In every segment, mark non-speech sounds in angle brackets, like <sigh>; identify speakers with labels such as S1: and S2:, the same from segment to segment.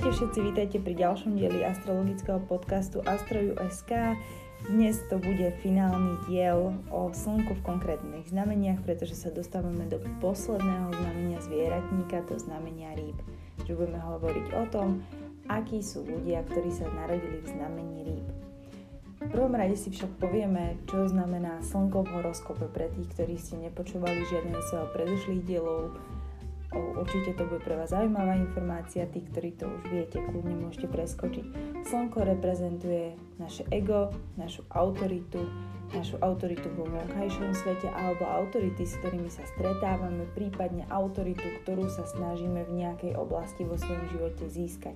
S1: Ahojte všetci, vítajte pri ďalšom dieli astrologického podcastu Astroju.sk. Dnes to bude finálny diel o Slnku v konkrétnych znameniach, pretože sa dostávame do posledného znamenia zvieratníka, to znamenia rýb. Že budeme hovoriť o tom, akí sú ľudia, ktorí sa narodili v znamení rýb. V prvom rade si však povieme, čo znamená Slnko v horoskope pre tých, ktorí ste nepočúvali žiadne z predošlých dielov, Určite to bude pre vás zaujímavá informácia, tí, ktorí to už viete, kľudne môžete preskočiť. Slnko reprezentuje naše ego, našu autoritu, našu autoritu vo vonkajšom svete alebo autority, s ktorými sa stretávame, prípadne autoritu, ktorú sa snažíme v nejakej oblasti vo svojom živote získať.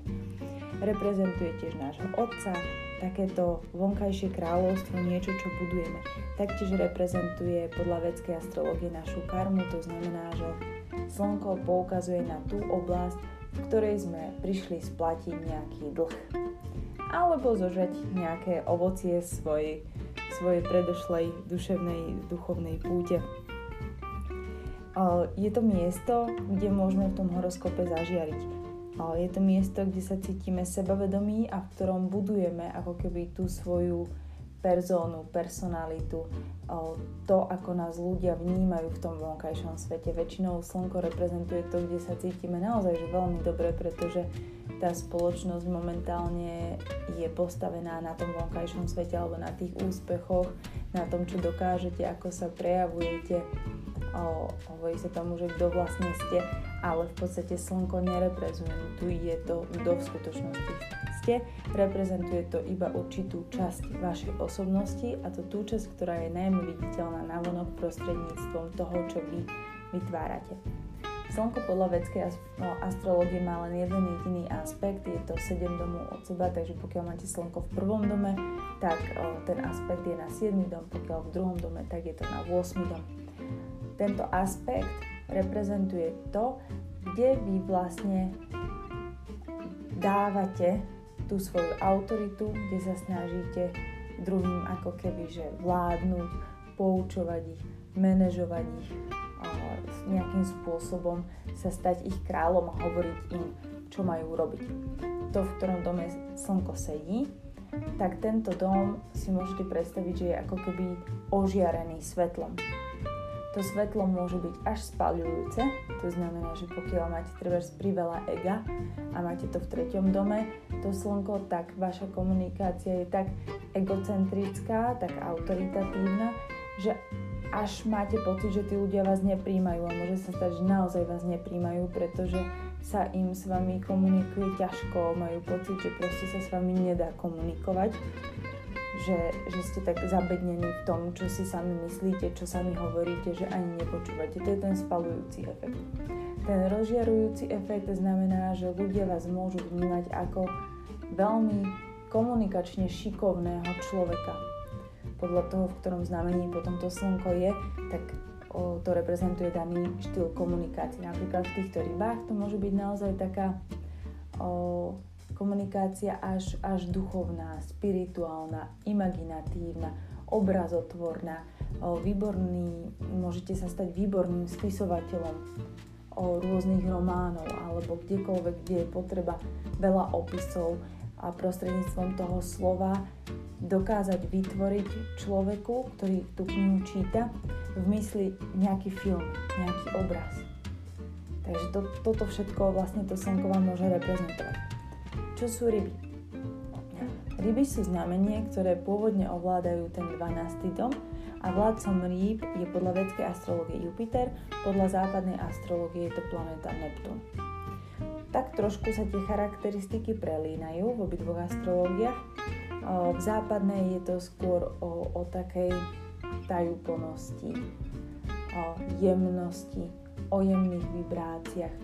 S1: Reprezentuje tiež nášho otca, takéto vonkajšie kráľovstvo, niečo, čo budujeme. Taktiež reprezentuje podľa vedskej astrologie našu karmu, to znamená, že Slnko poukazuje na tú oblasť, v ktorej sme prišli splatiť nejaký dlh. Alebo zožať nejaké ovocie svojej, svojej predošlej duševnej, duchovnej púte. Je to miesto, kde môžeme v tom horoskope zažiariť. Je to miesto, kde sa cítime sebavedomí a v ktorom budujeme ako keby tú svoju persónu, personalitu, to, ako nás ľudia vnímajú v tom vonkajšom svete. Väčšinou slnko reprezentuje to, kde sa cítime naozaj že veľmi dobre, pretože tá spoločnosť momentálne je postavená na tom vonkajšom svete alebo na tých úspechoch, na tom, čo dokážete, ako sa prejavujete. O, hovorí sa tomu, že kto vlastne ste, ale v podstate slnko nereprezentuje. Tu je to, kto v skutočnosti ste, reprezentuje to iba určitú časť vašej osobnosti a to tú časť, ktorá je najmä viditeľná na vonok prostredníctvom toho, čo vy vytvárate. Slnko podľa vedskej astrológie má len jeden jediný aspekt, je to 7 domov od seba, takže pokiaľ máte Slnko v prvom dome, tak ten aspekt je na 7 dom, pokiaľ v druhom dome, tak je to na 8 dom. Tento aspekt reprezentuje to, kde vy vlastne dávate tú svoju autoritu, kde sa snažíte druhým ako keby že vládnuť, poučovať ich, manažovať ich, nejakým spôsobom sa stať ich kráľom a hovoriť im, čo majú robiť. To, v ktorom dome slnko sedí, tak tento dom si môžete predstaviť, že je ako keby ožiarený svetlom to svetlo môže byť až spaľujúce, to znamená, že pokiaľ máte treba priveľa ega a máte to v treťom dome, to slnko, tak vaša komunikácia je tak egocentrická, tak autoritatívna, že až máte pocit, že tí ľudia vás nepríjmajú a môže sa stať, že naozaj vás nepríjmajú, pretože sa im s vami komunikuje ťažko, majú pocit, že proste sa s vami nedá komunikovať že, že ste tak zabednení v tom, čo si sami myslíte, čo sami hovoríte, že ani nepočúvate. To je ten spalujúci efekt. Ten rozžiarujúci efekt znamená, že ľudia vás môžu vnímať ako veľmi komunikačne šikovného človeka. Podľa toho, v ktorom znamení potom to slnko je, tak to reprezentuje daný štýl komunikácie. Napríklad v týchto rybách to môže byť naozaj taká o, komunikácia až, až duchovná, spirituálna, imaginatívna, obrazotvorná, výborný, môžete sa stať výborným spisovateľom o rôznych románov alebo kdekoľvek, kde je potreba veľa opisov a prostredníctvom toho slova dokázať vytvoriť človeku, ktorý tú knihu číta, v mysli nejaký film, nejaký obraz. Takže to, toto všetko vlastne to slnko vám môže reprezentovať. Čo sú ryby? Ryby sú znamenie, ktoré pôvodne ovládajú ten 12. dom a vládcom rýb je podľa vedskej astrologie Jupiter, podľa západnej astrologie je to planéta Neptún. Tak trošku sa tie charakteristiky prelínajú v obidvoch astrológiách. V západnej je to skôr o, o takej tajúplnosti, o jemnosti, o jemných vibráciách,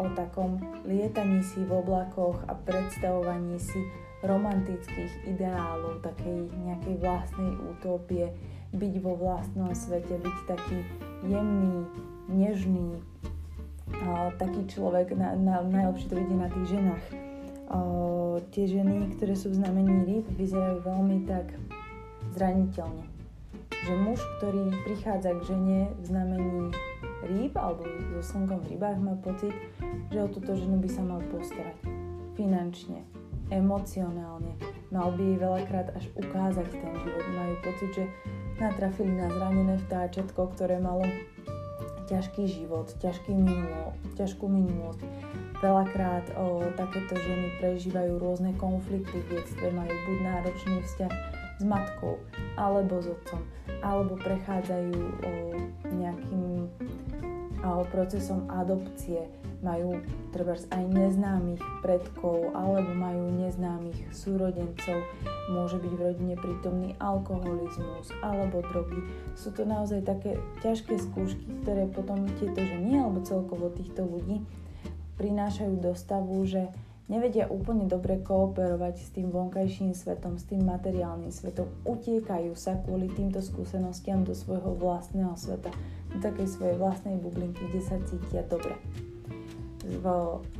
S1: o takom lietaní si v oblakoch a predstavovaní si romantických ideálov, takej nejakej vlastnej útopie, byť vo vlastnom svete, byť taký jemný, nežný, taký človek, na, na, najlepšie to vidie na tých ženách. Tie ženy, ktoré sú v znamení rýb, vyzerajú veľmi tak zraniteľne. Že muž, ktorý prichádza k žene v znamení rýb alebo so slnkom v rybách má pocit, že o túto ženu by sa mal postarať. finančne, emocionálne. Mal by jej veľakrát až ukázať ten život. Majú pocit, že natrafili na zranené vtáčatko, ktoré malo ťažký život, ťažký minulo, ťažkú minulosť. Veľakrát o, takéto ženy prežívajú rôzne konflikty v detstve, majú buď náročný vzťah s matkou, alebo s otcom, alebo prechádzajú o, nejakým procesom adopcie, majú treba aj neznámych predkov alebo majú neznámych súrodencov, môže byť v rodine prítomný alkoholizmus alebo drogy. Sú to naozaj také ťažké skúšky, ktoré potom tieto ženy alebo celkovo týchto ľudí prinášajú do stavu, že nevedia úplne dobre kooperovať s tým vonkajším svetom, s tým materiálnym svetom. Utiekajú sa kvôli týmto skúsenostiam do svojho vlastného sveta, do takej svojej vlastnej bublinky, kde sa cítia dobre v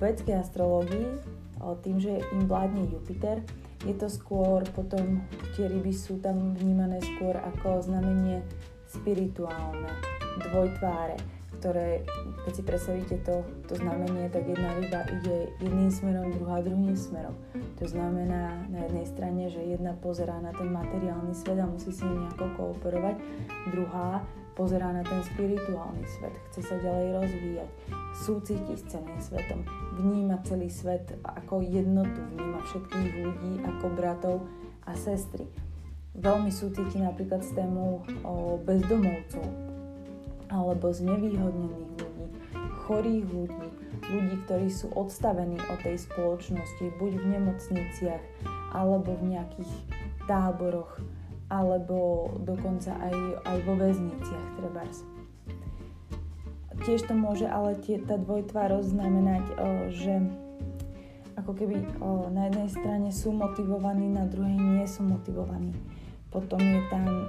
S1: vedskej astrológii, tým, že im vládne Jupiter, je to skôr potom, tie ryby sú tam vnímané skôr ako znamenie spirituálne, dvojtváre, ktoré, keď si predstavíte to, to znamenie, tak jedna ryba ide jedným smerom, druhá druhým smerom. To znamená na jednej strane, že jedna pozerá na ten materiálny svet a musí si nejako kooperovať, druhá pozerá na ten spirituálny svet, chce sa ďalej rozvíjať, súciti s celým svetom, vníma celý svet ako jednotu, vníma všetkých ľudí ako bratov a sestry. Veľmi súciti napríklad s témou bezdomovcov alebo znevýhodnených ľudí, chorých ľudí, ľudí, ktorí sú odstavení od tej spoločnosti, buď v nemocniciach alebo v nejakých táboroch, alebo dokonca aj, aj vo väzniciach trebárs. Tiež to môže ale tie, tá dvojtvárosť znamenať, že ako keby o, na jednej strane sú motivovaní, na druhej nie sú motivovaní. Potom je tam o,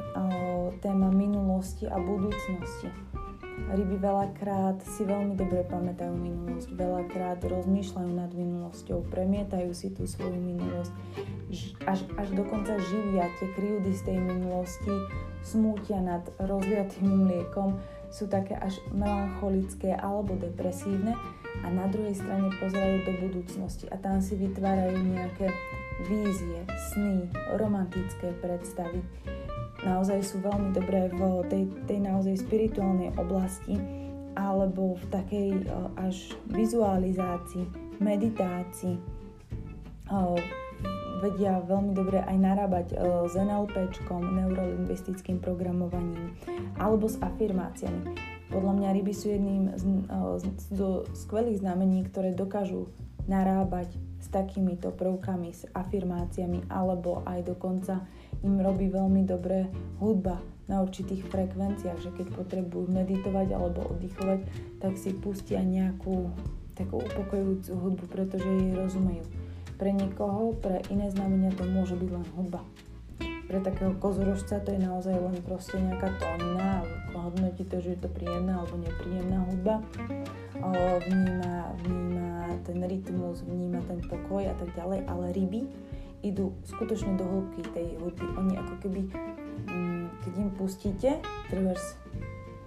S1: téma minulosti a budúcnosti Ryby veľakrát si veľmi dobre pamätajú minulosť, veľakrát rozmýšľajú nad minulosťou, premietajú si tú svoju minulosť, až, až dokonca živia. Tie kryjúdy z tej minulosti, smútia nad rozliatým mliekom, sú také až melancholické alebo depresívne a na druhej strane pozerajú do budúcnosti a tam si vytvárajú nejaké vízie, sny, romantické predstavy naozaj sú veľmi dobré v tej, tej naozaj spirituálnej oblasti alebo v takej e, až vizualizácii, meditácii. E, vedia veľmi dobre aj narábať e, s NLPčkom, neurolingvistickým programovaním alebo s afirmáciami. Podľa mňa ryby sú jedným z, z, z skvelých znamení, ktoré dokážu narábať s takýmito prvkami, s afirmáciami alebo aj dokonca im robí veľmi dobre hudba na určitých frekvenciách, že keď potrebujú meditovať alebo oddychovať, tak si pustia nejakú takú upokojujúcu hudbu, pretože jej rozumejú. Pre niekoho, pre iné znamenia to môže byť len hudba. Pre takého kozorožca to je naozaj len proste nejaká tónina a hodnotí to, že je to príjemná alebo nepríjemná hudba. Vníma, vníma ten rytmus, vníma ten pokoj a tak ďalej, ale ryby idú skutočne do hĺbky tej hudby. Oni ako keby, mm, keď im pustíte trebárs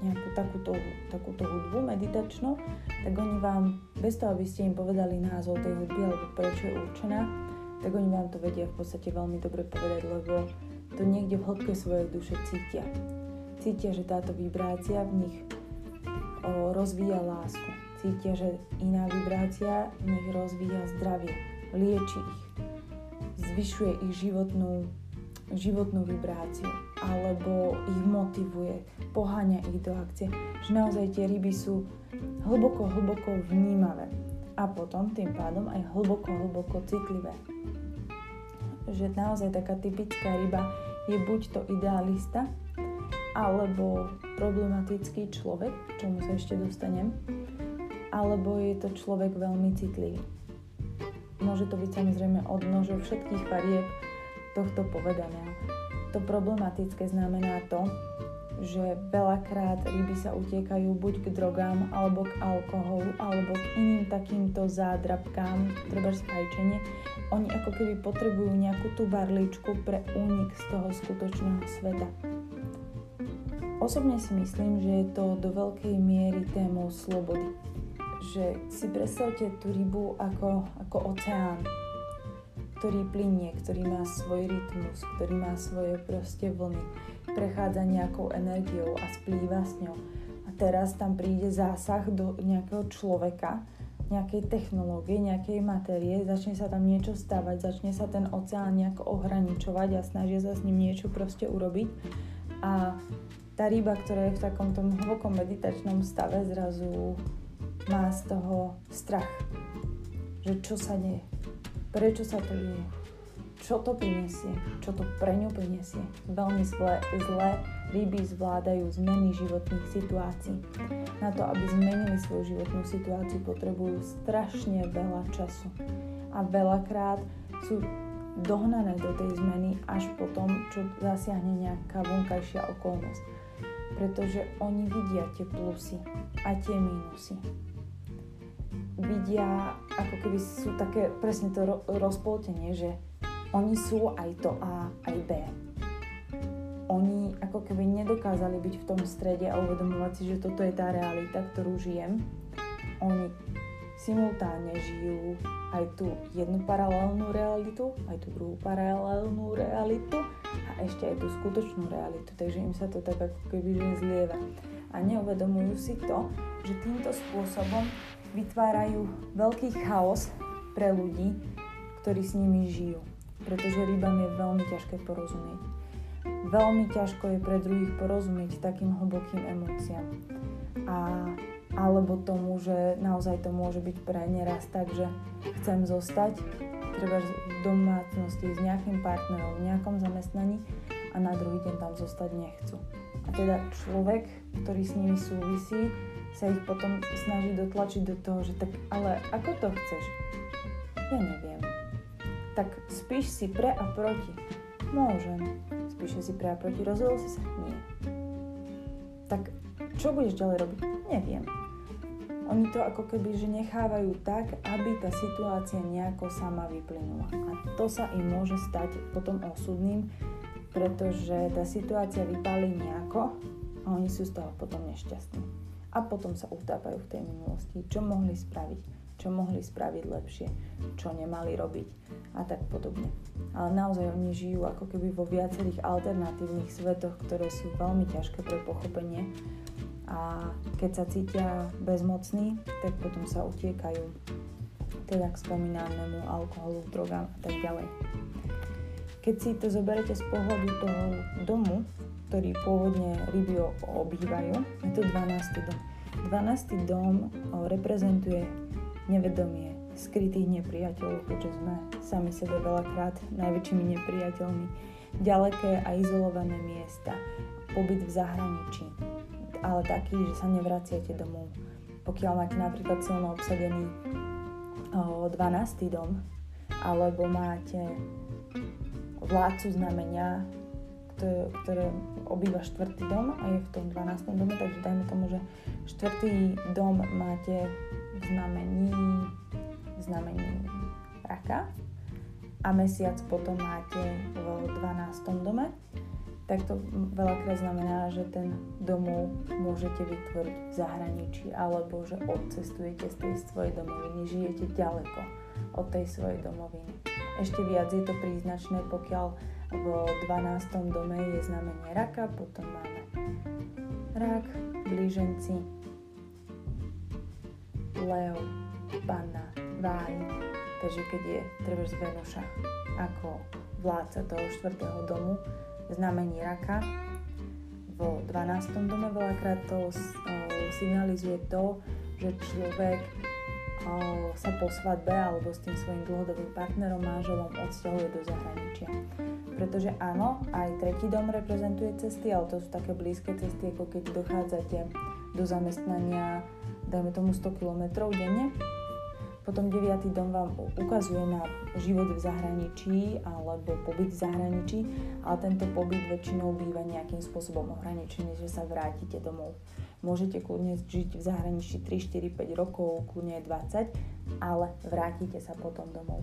S1: nejakú takúto, takúto hudbu meditačnú, tak oni vám, bez toho, aby ste im povedali názov tej hudby alebo prečo je určená, tak oni vám to vedia v podstate veľmi dobre povedať, lebo to niekde v hĺbke svojej duše cítia. Cítia, že táto vibrácia v nich o, rozvíja lásku. Cítia, že iná vibrácia v nich rozvíja zdravie, lieči ich zvyšuje ich životnú, životnú vibráciu alebo ich motivuje, poháňa ich do akcie. Že naozaj tie ryby sú hlboko, hlboko vnímavé a potom tým pádom aj hlboko, hlboko citlivé. Že naozaj taká typická ryba je buď to idealista, alebo problematický človek, k čomu sa ešte dostanem, alebo je to človek veľmi citlivý. Môže to byť samozrejme od nože všetkých farieb tohto povedania. To problematické znamená to, že veľakrát ryby sa utiekajú buď k drogám, alebo k alkoholu, alebo k iným takýmto zádrabkám, treba fajčenie. Oni ako keby potrebujú nejakú tú barličku pre únik z toho skutočného sveta. Osobne si myslím, že je to do veľkej miery témou slobody že si predstavte tú rybu ako, ako oceán, ktorý plinie, ktorý má svoj rytmus, ktorý má svoje proste vlny, prechádza nejakou energiou a splýva s ňou. A teraz tam príde zásah do nejakého človeka, nejakej technológie, nejakej matérie, začne sa tam niečo stavať, začne sa ten oceán nejako ohraničovať a snažia sa s ním niečo proste urobiť. A tá ryba, ktorá je v takom tom hlbokom meditačnom stave, zrazu má z toho strach. Že čo sa deje? Prečo sa to deje? Čo to prinesie? Čo to pre ňu prinesie? Veľmi zle, zle ryby zvládajú zmeny životných situácií. Na to, aby zmenili svoju životnú situáciu, potrebujú strašne veľa času. A veľakrát sú dohnané do tej zmeny až po tom, čo zasiahne nejaká vonkajšia okolnosť. Pretože oni vidia tie plusy a tie mínusy vidia, ako keby sú také, presne to ro- rozpoltenie, že oni sú aj to A, aj B. Oni ako keby nedokázali byť v tom strede a uvedomovať si, že toto je tá realita, ktorú žijem. Oni simultánne žijú aj tú jednu paralelnú realitu, aj tú druhú paralelnú realitu a ešte aj tú skutočnú realitu. Takže im sa to tak ako keby že zlieva. A neuvedomujú si to, že týmto spôsobom vytvárajú veľký chaos pre ľudí, ktorí s nimi žijú. Pretože rybám je veľmi ťažké porozumieť. Veľmi ťažko je pre druhých porozumieť takým hlbokým emóciám. A alebo tomu, že naozaj to môže byť pre neraz tak, že chcem zostať, treba v domácnosti s nejakým partnerom, v nejakom zamestnaní a na druhý deň tam zostať nechcú. A teda človek, ktorý s nimi súvisí, sa ich potom snaží dotlačiť do toho, že tak ale ako to chceš? Ja neviem. Tak spíš si pre a proti. Môžem. Spíše si pre a proti. Rozhodol si sa? Nie. Tak čo budeš ďalej robiť? Neviem. Oni to ako keby, že nechávajú tak, aby tá situácia nejako sama vyplynula. A to sa im môže stať potom osudným, pretože tá situácia vypálí nejako a oni sú z toho potom nešťastní a potom sa utápajú v tej minulosti, čo mohli spraviť, čo mohli spraviť lepšie, čo nemali robiť a tak podobne. Ale naozaj oni žijú ako keby vo viacerých alternatívnych svetoch, ktoré sú veľmi ťažké pre pochopenie a keď sa cítia bezmocní, tak potom sa utiekajú teda k spomínanému alkoholu, drogám a tak ďalej. Keď si to zoberete z pohľadu toho domu, ktorý pôvodne ryby obývajú. Je to 12. dom. 12. dom reprezentuje nevedomie skrytých nepriateľov, keďže sme sami sebe veľakrát najväčšími nepriateľmi. Ďaleké a izolované miesta, pobyt v zahraničí, ale taký, že sa nevraciate domov. Pokiaľ máte napríklad silno obsadený 12. dom, alebo máte vládcu znamenia ktoré, obýva štvrtý dom a je v tom 12. dome, takže dajme tomu, že štvrtý dom máte v znamení, v znamení raka a mesiac potom máte v 12. dome, tak to veľakrát znamená, že ten domov môžete vytvoriť v zahraničí alebo že odcestujete z tej svojej domoviny, žijete ďaleko od tej svojej domoviny. Ešte viac je to príznačné, pokiaľ v 12. dome je znamenie raka, potom máme rak, blíženci, leo, panna, váj. Takže keď je treba z Venuša ako vládca toho 4. domu, znamení raka, v 12. dome veľakrát to signalizuje to, že človek sa po svadbe alebo s tým svojim dlhodobým partnerom, manželom odsťahuje do zahraničia. Pretože áno, aj tretí dom reprezentuje cesty, ale to sú také blízke cesty, ako keď dochádzate do zamestnania, dajme tomu 100 km denne. Potom 9. dom vám ukazuje na život v zahraničí alebo pobyt v zahraničí, ale tento pobyt väčšinou býva nejakým spôsobom ohraničený, že sa vrátite domov. Môžete kľudne žiť v zahraničí 3, 4, 5 rokov, kľudne 20, ale vrátite sa potom domov.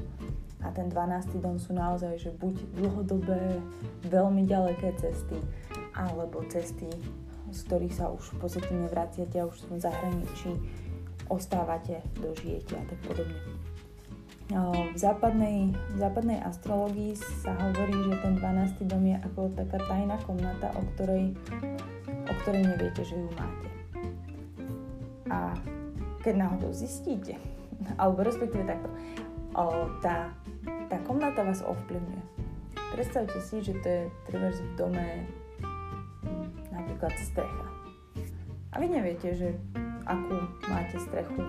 S1: A ten 12. dom sú naozaj, že buď dlhodobé, veľmi ďaleké cesty, alebo cesty, z ktorých sa už v podstate a už sú v zahraničí ostávate, dožijete a tak podobne. V západnej, v západnej astrologii sa hovorí, že ten 12. dom je ako taká tajná komnata, o ktorej, o ktorej neviete, že ju máte. A keď náhodou zistíte, alebo respektíve takto, o, tá, tá komnata vás ovplyvňuje. Predstavte si, že to je treba v dome napríklad strecha. A vy neviete, že akú máte strechu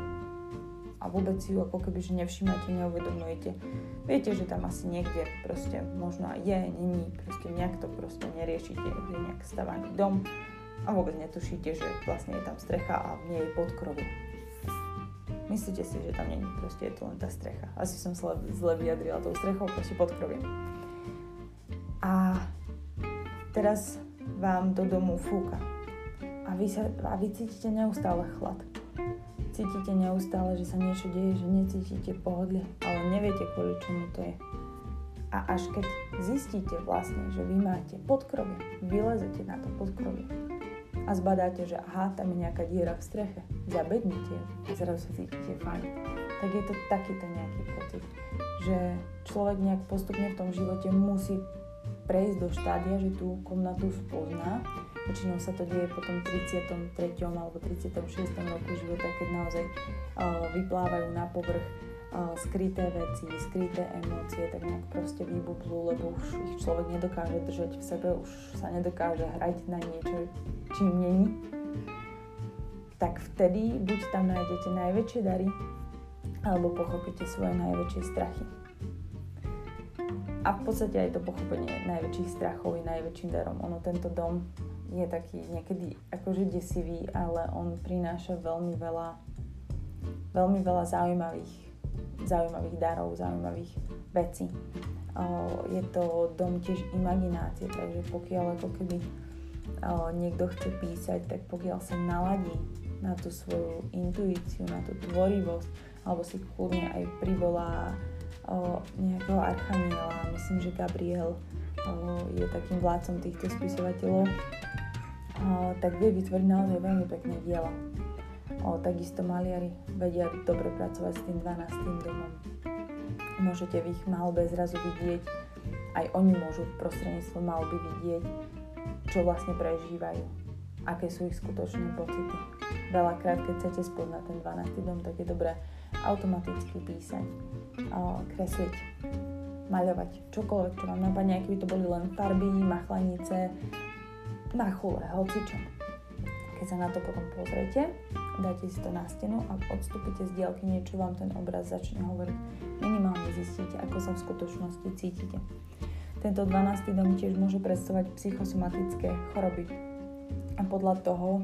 S1: a vôbec ju ako keby, že nevšímate, neuvedomujete. Viete, že tam asi niekde proste možno aj je, není, proste nejak to proste neriešite, je nejak stavaný dom a vôbec netušíte, že vlastne je tam strecha a v nej je podkrovie. Myslíte si, že tam není, proste je to len tá strecha. Asi som zle, zle vyjadrila tou strechou, proste podkrovie. A teraz vám do domu fúka. A vy, sa, a vy cítite neustále chlad Cítite neustále, že sa niečo deje, že necítite pohodlie, ale neviete, kvôli čomu to je. A až keď zistíte vlastne, že vy máte podkrovie, vylezete na to podkrovie a zbadáte, že aha, tam je nejaká diera v streche, zabednite a zrazu sa cítite fajn, tak je to takýto nejaký pocit, že človek nejak postupne v tom živote musí prejsť do štádia, že tú komnatu spozná Väčšinou sa to deje po tom 33. alebo 36. roku života, keď naozaj uh, vyplávajú na povrch skryté veci, skryté emócie, tak nejak proste vybublú, lebo už ich človek nedokáže držať v sebe, už sa nedokáže hrať na niečo, čím není. Tak vtedy buď tam nájdete najväčšie dary, alebo pochopíte svoje najväčšie strachy. A v podstate aj to pochopenie najväčších strachov je najväčším darom. Ono tento dom je taký niekedy akože desivý, ale on prináša veľmi veľa, veľmi veľa zaujímavých, zaujímavých darov, zaujímavých vecí. Je to dom tiež imaginácie, takže pokiaľ ako keby niekto chce písať, tak pokiaľ sa naladí na tú svoju intuíciu, na tú tvorivosť, alebo si kľudne aj privolá nejakého archaniela, myslím, že Gabriel je takým vládcom týchto spisovateľov, tak vie vytvoriť naozaj veľmi pekné diela. O, takisto maliari vedia dobre pracovať s tým 12. domom. Môžete v ich malbe zrazu vidieť, aj oni môžu prostredníctvom malby vidieť, čo vlastne prežívajú, aké sú ich skutočné pocity. Veľakrát, keď chcete spoznať ten 12. dom, tak je dobré automaticky písať, o, kresliť, maľovať, čokoľvek, čo vám napadne, by to boli len farby, machlanice, na chule, hocičo. Keď sa na to potom pozriete, dáte si to na stenu a odstúpite z dielky, niečo vám ten obraz začne hovoriť. Minimálne zistíte, ako sa v skutočnosti cítite. Tento 12. dom tiež môže predstavovať psychosomatické choroby. A podľa toho,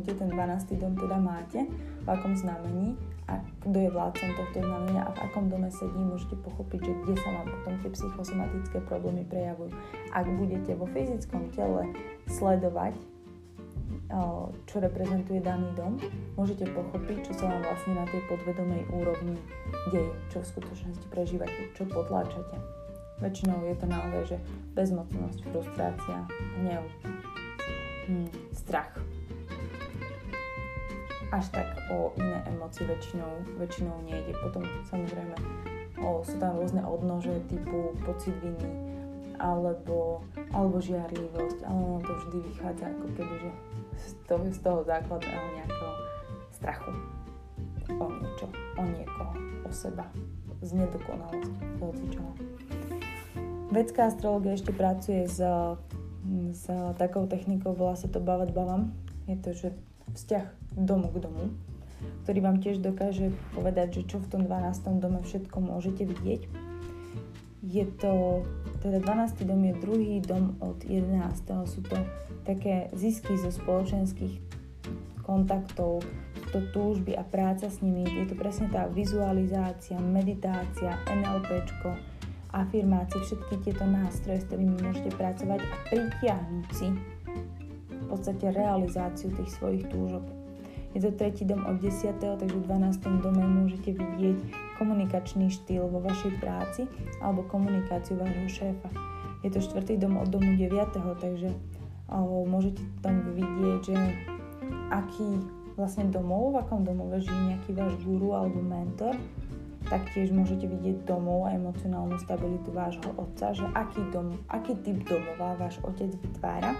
S1: kde ten 12. dom teda máte, v akom znamení a kto je vládcom tohto znamenia a v akom dome sedí, môžete pochopiť, že kde sa vám potom tie psychosomatické problémy prejavujú. Ak budete vo fyzickom tele sledovať, čo reprezentuje daný dom, môžete pochopiť, čo sa vám vlastne na tej podvedomej úrovni deje, čo v skutočnosti prežívate, čo potláčate. Väčšinou je to naozaj, že bezmocnosť, frustrácia, hnev, hm, strach. Až tak o iné emócie väčšinou, väčšinou nejde. Potom samozrejme o, sú tam rôzne odnože typu pocit viny, alebo, alebo žiarlivosť, ale ono to vždy vychádza ako keby, že z toho, z toho základného nejakého strachu o niečo, o niekoho, o seba, z nedokonalosti, z čoho. Vedská astrologia ešte pracuje s, s takou technikou, volá sa to Bavat Bavam. Je to, že vzťah domu k domu, ktorý vám tiež dokáže povedať, že čo v tom 12. dome všetko môžete vidieť. Je to teda 12. dom je druhý dom od 11. Sú to také zisky zo spoločenských kontaktov, to túžby a práca s nimi. Je to presne tá vizualizácia, meditácia, NLPčko, afirmácie, všetky tieto nástroje, s ktorými môžete pracovať a pritiahnuť si v podstate realizáciu tých svojich túžob. Je to tretí dom od 10. takže v 12. dome môžete vidieť komunikačný štýl vo vašej práci alebo komunikáciu vášho šéfa. Je to štvrtý dom od domu 9. takže o, môžete tam vidieť, že aký vlastne domov, v akom domove žije nejaký váš guru alebo mentor, taktiež môžete vidieť domov a emocionálnu stabilitu vášho otca, že aký, dom, aký typ domova váš otec vytvára.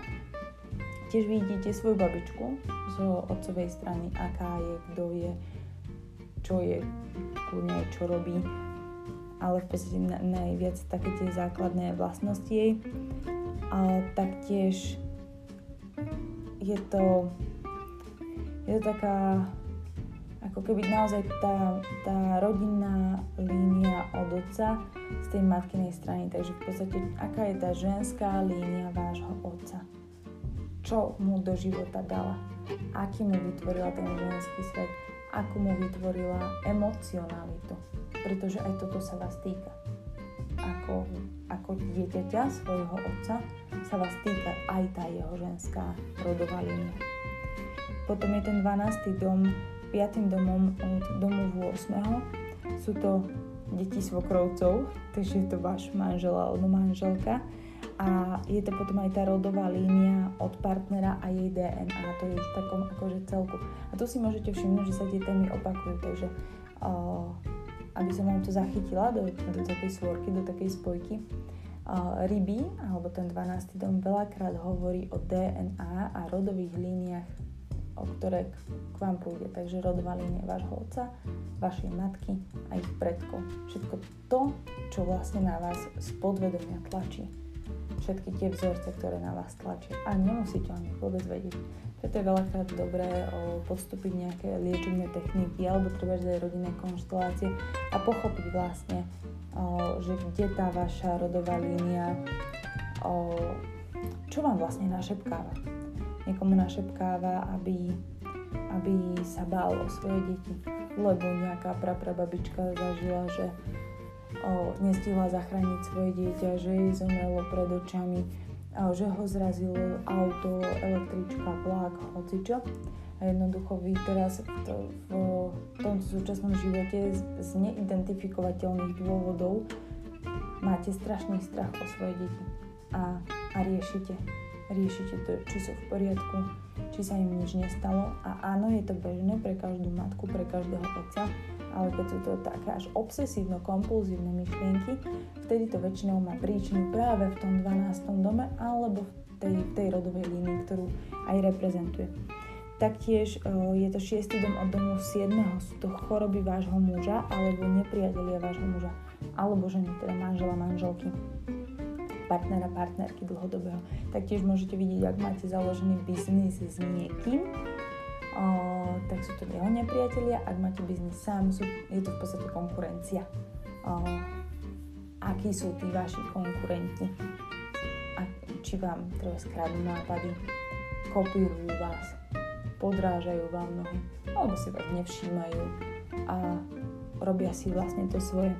S1: Tiež vidíte svoju babičku z otcovej strany, aká je, kto je, čo je, kľudne čo robí, ale v podstate najviac také tie základné vlastnosti jej. A taktiež je to, je to taká ako keby naozaj tá, tá rodinná línia od otca z tej matkinej strany. Takže v podstate, aká je tá ženská línia vášho otca? Čo mu do života dala? Aký mu vytvorila ten ženský svet? Ako mu vytvorila emocionalitu? Pretože aj toto sa vás týka. Ako, ako dieťaťa svojho otca sa vás týka aj tá jeho ženská rodová línia. Potom je ten 12. dom piatým domom od domu 8. Sú to deti svokrovcov, takže je to váš manžel alebo manželka. A je to potom aj tá rodová línia od partnera a jej DNA, to je v takom akože celku. A tu si môžete všimnúť, že sa tie témy opakujú, takže uh, aby som vám to zachytila do, do takej svorky, do takej spojky, uh, ryby, alebo ten 12. dom veľakrát hovorí o DNA a rodových líniách o ktoré k vám pôjde. Takže rodová línia vášho otca, vašej matky a ich predkov. Všetko to, čo vlastne na vás z podvedomia tlačí. Všetky tie vzorce, ktoré na vás tlačia. A nemusíte o nich vôbec vedieť. Preto je veľakrát dobré o, podstúpiť nejaké liečebné techniky alebo treba aj rodinné konštelácie a pochopiť vlastne, že kde tá vaša rodová línia, čo vám vlastne našepkáva niekomu našepkáva, aby, aby sa bál o svoje deti. Lebo nejaká praprababička zažila, že o, nestihla zachrániť svoje dieťa, že jej zomrelo pred očami, a že ho zrazilo auto, električka, vlak, hocičo. A jednoducho vy teraz to, v tomto súčasnom živote z, z neidentifikovateľných dôvodov máte strašný strach o svoje deti a, a riešite riešite to, či sú v poriadku, či sa im nič nestalo. A áno, je to bežné pre každú matku, pre každého otca, ale keď sú to také až obsesívno-kompulzívne myšlienky, vtedy to väčšinou má príčinu práve v tom 12. dome alebo v tej, tej rodovej línii, ktorú aj reprezentuje. Taktiež je to 6. dom od domu 7. sú to choroby vášho muža alebo nepriatelia vášho muža alebo ženy, teda manžela, manželky partnera, partnerky dlhodobého. Taktiež môžete vidieť, ak máte založený biznis s niekým, o, tak sú to jeho nepriatelia. Ak máte biznis sám, sú, je to v podstate konkurencia. O, akí sú tí vaši konkurenti? A či vám treba skradnú nápady, kopírujú vás, podrážajú vám nohy, alebo si vás nevšímajú a robia si vlastne to svoje.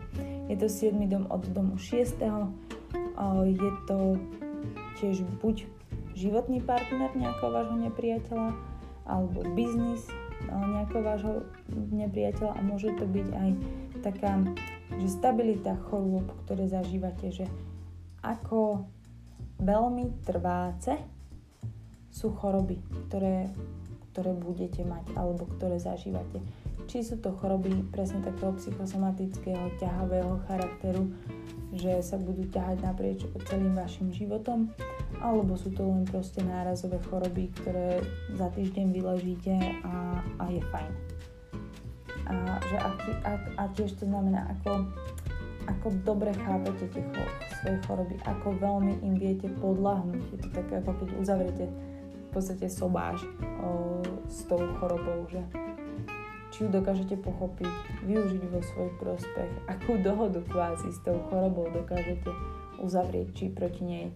S1: Je to 7. dom od domu 6 je to tiež buď životný partner nejakého vášho nepriateľa, alebo biznis nejakého vášho nepriateľa a môže to byť aj taká, že stabilita chorôb, ktoré zažívate, že ako veľmi trváce sú choroby, ktoré, ktoré budete mať alebo ktoré zažívate. Či sú to choroby presne takého psychosomatického, ťahavého charakteru, že sa budú ťahať naprieč celým vašim životom, alebo sú to len proste nárazové choroby, ktoré za týždeň vyležíte a, a je fajn. A, že aký, a, a tiež to znamená, ako, ako dobre chápete tie cho, svoje choroby, ako veľmi im viete podľahnúť. Je to také, ako keď uzavriete v podstate sobáš o, s tou chorobou, že či ju dokážete pochopiť, využiť vo svoj prospech, akú dohodu kvázi s tou chorobou dokážete uzavrieť, či proti nej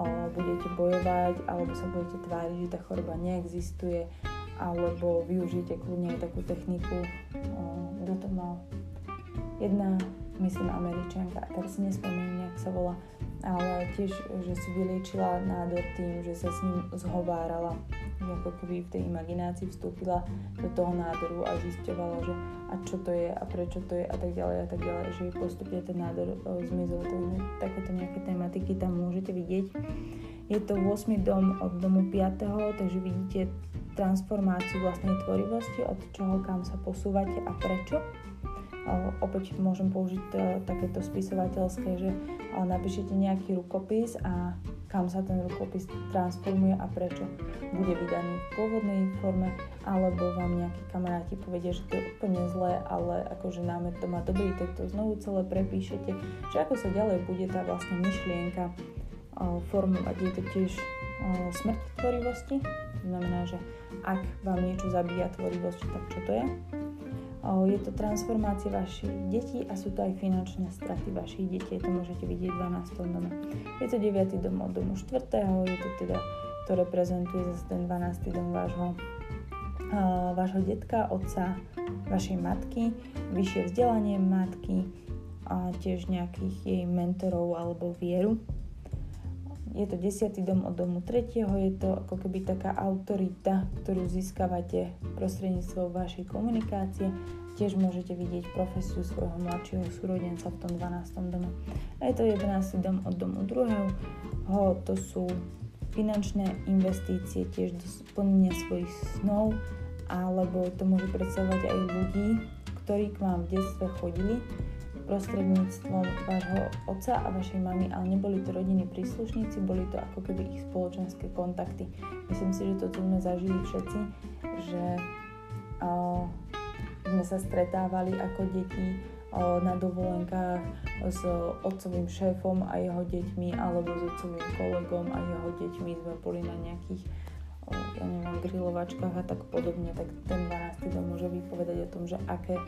S1: o, budete bojovať, alebo sa budete tváriť, že tá choroba neexistuje, alebo využijete kľudne aj takú techniku, kto to mal. Jedna, myslím, američanka, tak si nespomeniem, jak sa volá, ale tiež, že si vyliečila nádor tým, že sa s ním zhovárala ako keby v tej imaginácii vstúpila do toho nádoru a zisťovala, že a čo to je a prečo to je a tak ďalej a tak ďalej, že postupne ten nádor o, zmizol. Takže takéto nejaké tematiky tam môžete vidieť. Je to 8. dom od domu 5. takže vidíte transformáciu vlastnej tvorivosti, od čoho kam sa posúvate a prečo. Opäť môžem použiť takéto spisovateľské, že napíšete nejaký rukopis a kam sa ten rukopis transformuje a prečo bude vydaný v pôvodnej forme, alebo vám nejakí kamaráti povedia, že to je úplne zlé, ale akože námet to má dobrý, tak to znovu celé prepíšete, že ako sa ďalej bude tá vlastne myšlienka formovať. Je to tiež smrť tvorivosti, to znamená, že ak vám niečo zabíja tvorivosť, tak čo to je? Je to transformácia vašich detí a sú to aj finančné straty vašich detí. To môžete vidieť v 12. dome. Je to 9. dom od domu 4. Je to teda, to reprezentuje zase ten 12. dom vášho, uh, vášho detka, otca, vašej matky, vyššie vzdelanie matky a tiež nejakých jej mentorov alebo vieru je to desiatý dom od domu tretieho, je to ako keby taká autorita, ktorú získavate prostredníctvom vašej komunikácie. Tiež môžete vidieť profesiu svojho mladšieho súrodenca v tom 12. dome. A je to 11. dom od domu druhého, to sú finančné investície tiež do splnenia svojich snov, alebo to môže predstavovať aj ľudí, ktorí k vám v detstve chodili, prostredníctvom vášho otca a vašej mamy, ale neboli to rodiny príslušníci, boli to ako keby ich spoločenské kontakty. Myslím si, že toto sme zažili všetci, že uh, sme sa stretávali ako deti uh, na dovolenkách s otcovým šéfom a jeho deťmi alebo s otcovým kolegom a jeho deťmi sme boli na nejakých ja neviem, grilovačkách a tak podobne, tak ten 12. dom môže vypovedať o tom, že aké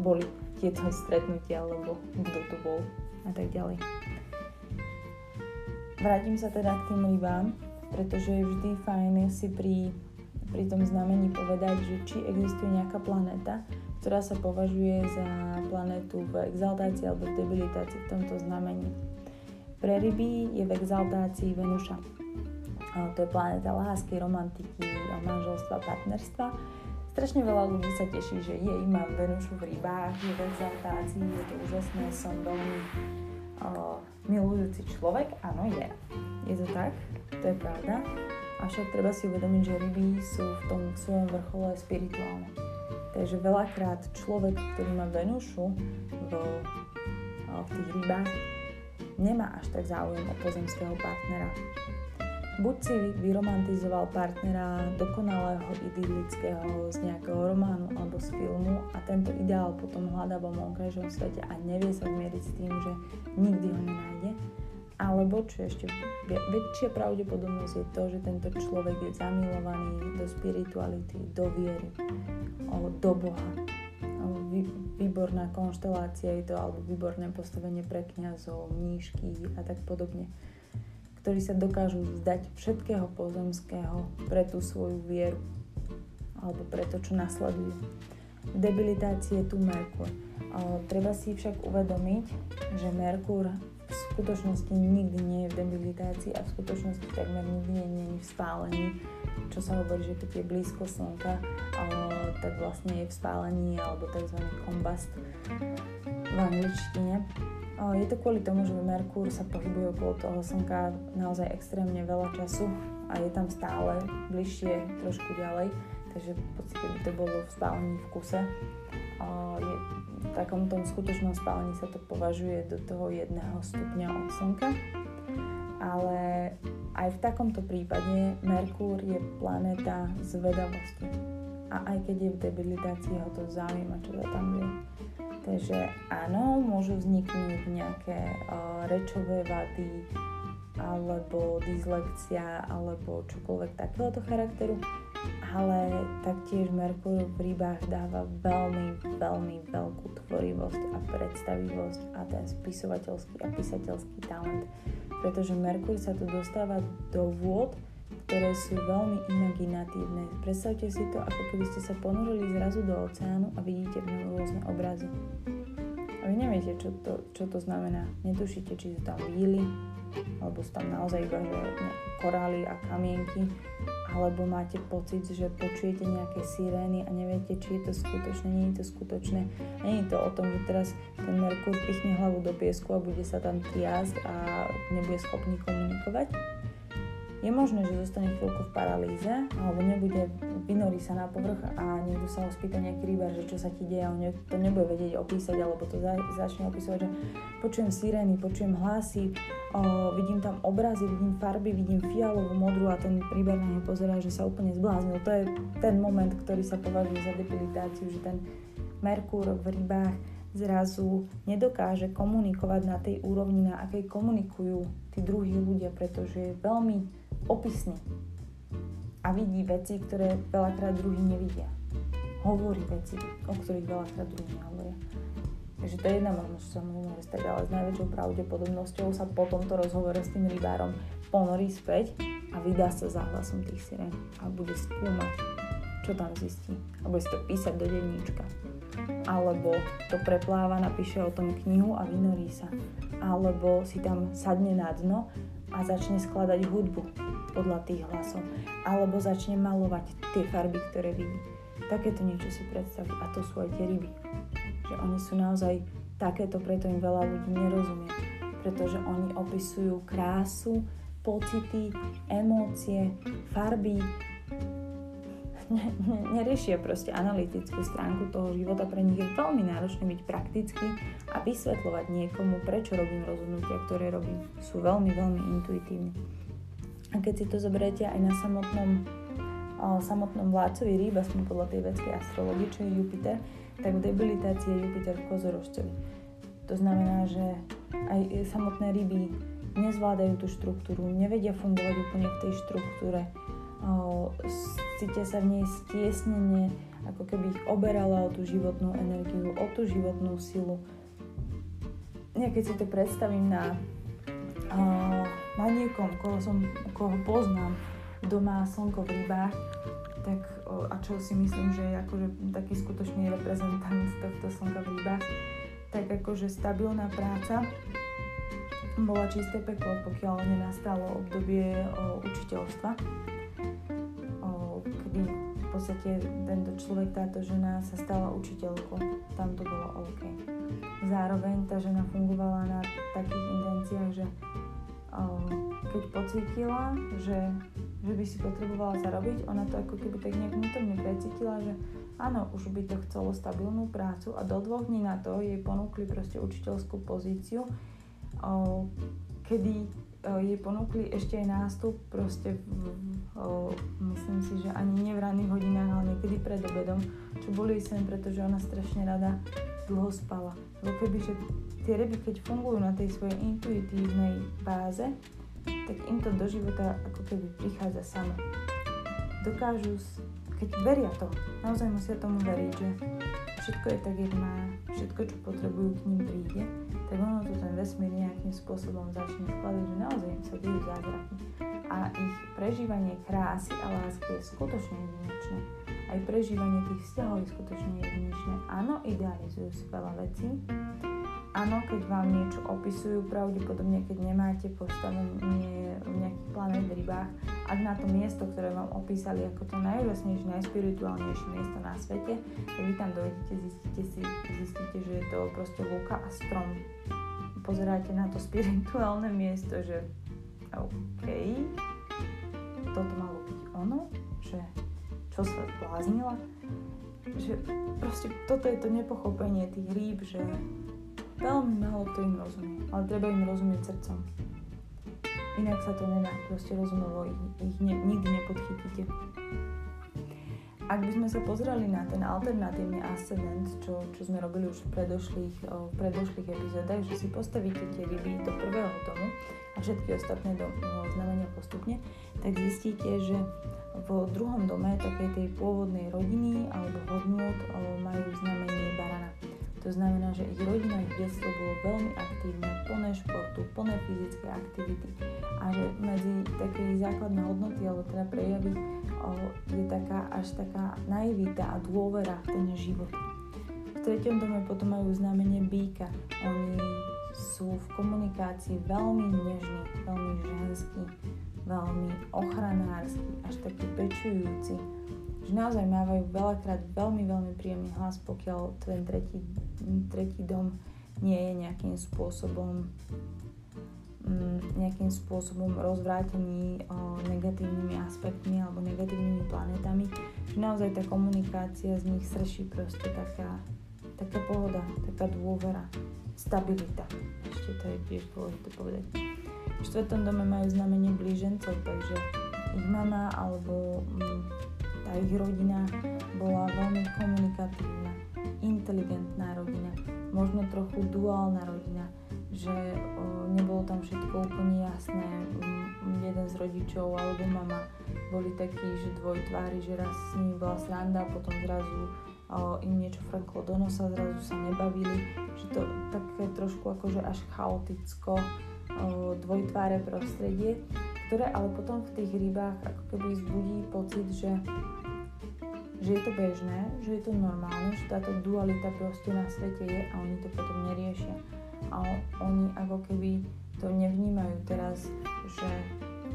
S1: boli tieto stretnutia, alebo kto to bol a tak ďalej. Vrátim sa teda k tým rybám, pretože je vždy fajn si pri, pri tom znamení povedať, že či existuje nejaká planéta, ktorá sa považuje za planetu v exaltácii alebo v debilitácii v tomto znamení. Pre ryby je v exaltácii Venuša. To je planéta lásky, romantiky, manželstva, partnerstva Strašne veľa ľudí sa teší, že jej mám Venušu v rybách, je v exaltácii, je to úžasné, som veľmi uh, milujúci človek. Áno, je. Je to tak, to je pravda. Avšak treba si uvedomiť, že ryby sú v tom svojom vrchole spirituálne. Takže veľakrát človek, ktorý má Venušu v, v tých rybách, nemá až tak záujem o pozemského partnera Buď si vyromantizoval partnera dokonalého, idylického z nejakého románu alebo z filmu a tento ideál potom hľadá vo vonkajšom svete a nevie sa zmieriť s tým, že nikdy ho nenájde. Alebo, čo ešte väčšia pravdepodobnosť je to, že tento človek je zamilovaný do spirituality, do viery, do Boha. Výborná konštelácia je to, alebo výborné postavenie pre kniazov, mníšky a tak podobne ktorí sa dokážu vzdať všetkého pozemského pre tú svoju vieru alebo pre to, čo nasledujú. V je tu Merkur. Treba si však uvedomiť, že Merkur v skutočnosti nikdy nie je v debilitácii a v skutočnosti takmer nikdy nie je v spálení, čo sa hovorí, že keď je blízko Slnka, tak vlastne je v spálení alebo tzv. kombast v angličtine. Je to kvôli tomu, že Merkúr sa pohybuje okolo toho Slnka naozaj extrémne veľa času a je tam stále bližšie trošku ďalej, takže v podstate by to bolo v spálení v kuse. V takom tom skutočnom spálení sa to považuje do toho jedného stupňa od Slnka, ale aj v takomto prípade Merkúr je planéta zvedavosti. A aj keď je v debilitácii, ho to zaujíma, čo sa tam deje. Takže áno, môžu vzniknúť nejaké uh, rečové vady, alebo dyslekcia, alebo čokoľvek takéhoto charakteru, ale taktiež Merkur v rybách dáva veľmi, veľmi veľkú tvorivosť a predstavivosť a ten spisovateľský a písateľský talent, pretože Merkur sa tu dostáva do vôd, ktoré sú veľmi imaginatívne. Predstavte si to, ako keby ste sa ponorili zrazu do oceánu a vidíte v ňom rôzne obrazy. A vy neviete, čo to, čo to znamená. Netušíte, či sú tam víly, alebo sú tam naozaj iba korály a kamienky, alebo máte pocit, že počujete nejaké sirény a neviete, či je to skutočné, nie je to skutočné. Nie je to o tom, že teraz ten Merkur pichne hlavu do piesku a bude sa tam triasť a nebude schopný komunikovať je možné, že zostane chvíľku v paralýze, alebo nebude, vynorí sa na povrch a niekto sa ho spýta nejaký rýbar, že čo sa ti deje on to nebude vedieť opísať, alebo to za, začne opísať, že počujem sirény, počujem hlasy, o, vidím tam obrazy, vidím farby, vidím fialovú, modrú a ten rýbar na neho pozerá, že sa úplne zbláznil. To je ten moment, ktorý sa považuje za debilitáciu, že ten Merkúr v rybách zrazu nedokáže komunikovať na tej úrovni, na akej komunikujú tí druhí ľudia, pretože je veľmi opisný a vidí veci, ktoré veľakrát druhý nevidia. Hovorí veci, o ktorých veľakrát druhý nehovoria. Takže to je jedna možnosť, že sa môže stať, ale s najväčšou pravdepodobnosťou sa po tomto rozhovore s tým rybárom ponorí späť a vydá sa za hlasom tých sirén a bude skúmať, čo tam zistí. A bude si to písať do denníčka. Alebo to prepláva, napíše o tom knihu a vynorí sa. Alebo si tam sadne na dno a začne skladať hudbu podľa tých hlasov. Alebo začne malovať tie farby, ktoré vidí. Takéto niečo si predstaví a to sú aj tie ryby. Že oni sú naozaj takéto, preto im veľa ľudí nerozumie. Pretože oni opisujú krásu, pocity, emócie, farby, neriešia proste analytickú stránku toho života. Pre nich je veľmi náročné byť praktický a vysvetľovať niekomu, prečo robím rozhodnutia, ktoré robím. Sú veľmi, veľmi intuitívne. A keď si to zoberiete aj na samotnom, samotnom vládcovi rýb, aspoň podľa tej vedskej astrologie, čo je Jupiter, tak v debilitácii je Jupiter v kozorožcovi. To znamená, že aj samotné ryby nezvládajú tú štruktúru, nevedia fungovať úplne v tej štruktúre cítia sa v nej stiesnenie, ako keby ich oberala o tú životnú energiu, o tú životnú silu. Ja keď si to predstavím na, na niekom, koho, som, koho poznám, doma slnko v rybách, tak, a čo si myslím, že je akože taký skutočný reprezentant tohto slnka v rybách, tak akože stabilná práca bola čisté peklo, pokiaľ nenastalo obdobie o, učiteľstva podstate tento človek, táto žena sa stala učiteľkou. Tam to bolo OK. Zároveň tá žena fungovala na takých intenciách, že keď pocítila, že, že by si potrebovala zarobiť, ona to ako keby tak nejak vnútorne precítila, že áno, už by to chcelo stabilnú prácu a do dvoch dní na to jej ponúkli proste učiteľskú pozíciu, kedy jej ponúkli ešte aj nástup proste o, myslím si, že ani nie v ranných hodinách, ale niekedy pred obedom, čo boli sen, pretože ona strašne rada dlho spala. Lebo keby, že tie ryby, keď fungujú na tej svojej intuitívnej báze, tak im to do života ako keby prichádza samo. Dokážu, keď veria to, naozaj musia tomu veriť, že všetko je tak, jak má, všetko, čo potrebujú, k ním príde, tak ono to ten vesmír nejakým spôsobom začne skladať, že naozaj im sa dejú zázraky. A ich prežívanie krásy a lásky je skutočne jedinečné. Aj prežívanie tých vzťahov je skutočne jedinečné. Áno, idealizujú si veľa vecí, áno, keď vám niečo opisujú, pravdepodobne keď nemáte postavenie v nejakých planet rybách, ak na to miesto, ktoré vám opísali ako to najúžasnejšie, najspirituálnejšie miesto na svete, tak vy tam dojdete, zistíte, si, zistíte, že je to proste lúka a strom. Pozeráte na to spirituálne miesto, že OK, toto malo byť ono, že čo sa zbláznila, že proste toto je to nepochopenie tých rýb, že Veľmi málo kto im rozumie, ale treba im rozumieť srdcom. Inak sa to nedá, proste rozumovo ich, ich ne, nikdy nepodchytíte. Ak by sme sa pozreli na ten alternatívny ascendent, čo, čo sme robili už v predošlých, v predošlých epizódach, že si postavíte tie ryby do prvého domu a všetky ostatné do, znamenia postupne, tak zistíte, že v druhom dome takej tej pôvodnej rodiny alebo hodnot majú znamenie barana. To znamená, že ich rodina, ich detstvo bolo veľmi aktívne, plné športu, plné fyzické aktivity a že medzi také základné hodnoty alebo teda prejavy je taká až taká naivita a dôvera v ten život. V treťom dome potom majú znamenie býka. Oni sú v komunikácii veľmi nežní, veľmi ženskí, veľmi ochranársky, až taký pečujúci že naozaj mávajú veľakrát veľmi, veľmi príjemný hlas, pokiaľ ten tretí, tretí dom nie je nejakým spôsobom mm, nejakým spôsobom rozvrátení negatívnymi aspektmi alebo negatívnymi planetami, že naozaj tá komunikácia z nich srší proste taká, taká pohoda, taká dôvera, stabilita. Ešte to je tiež dôležité povedať. V štvrtom dome majú znamenie blížencov, takže ich mama alebo mm, tá ich rodina bola veľmi komunikatívna, inteligentná rodina, možno trochu duálna rodina, že nebolo tam všetko úplne jasné. Jeden z rodičov alebo mama boli takí, že dvojtvári, že raz s nimi bola sranda, potom zrazu im niečo frklo do nosa, zrazu sa nebavili, že to také trošku akože až chaoticko dvojtváre prostredie, ktoré ale potom v tých rybách ako keby zbudí pocit, že, že je to bežné, že je to normálne, že táto dualita proste na svete je a oni to potom neriešia. A oni ako keby to nevnímajú teraz, že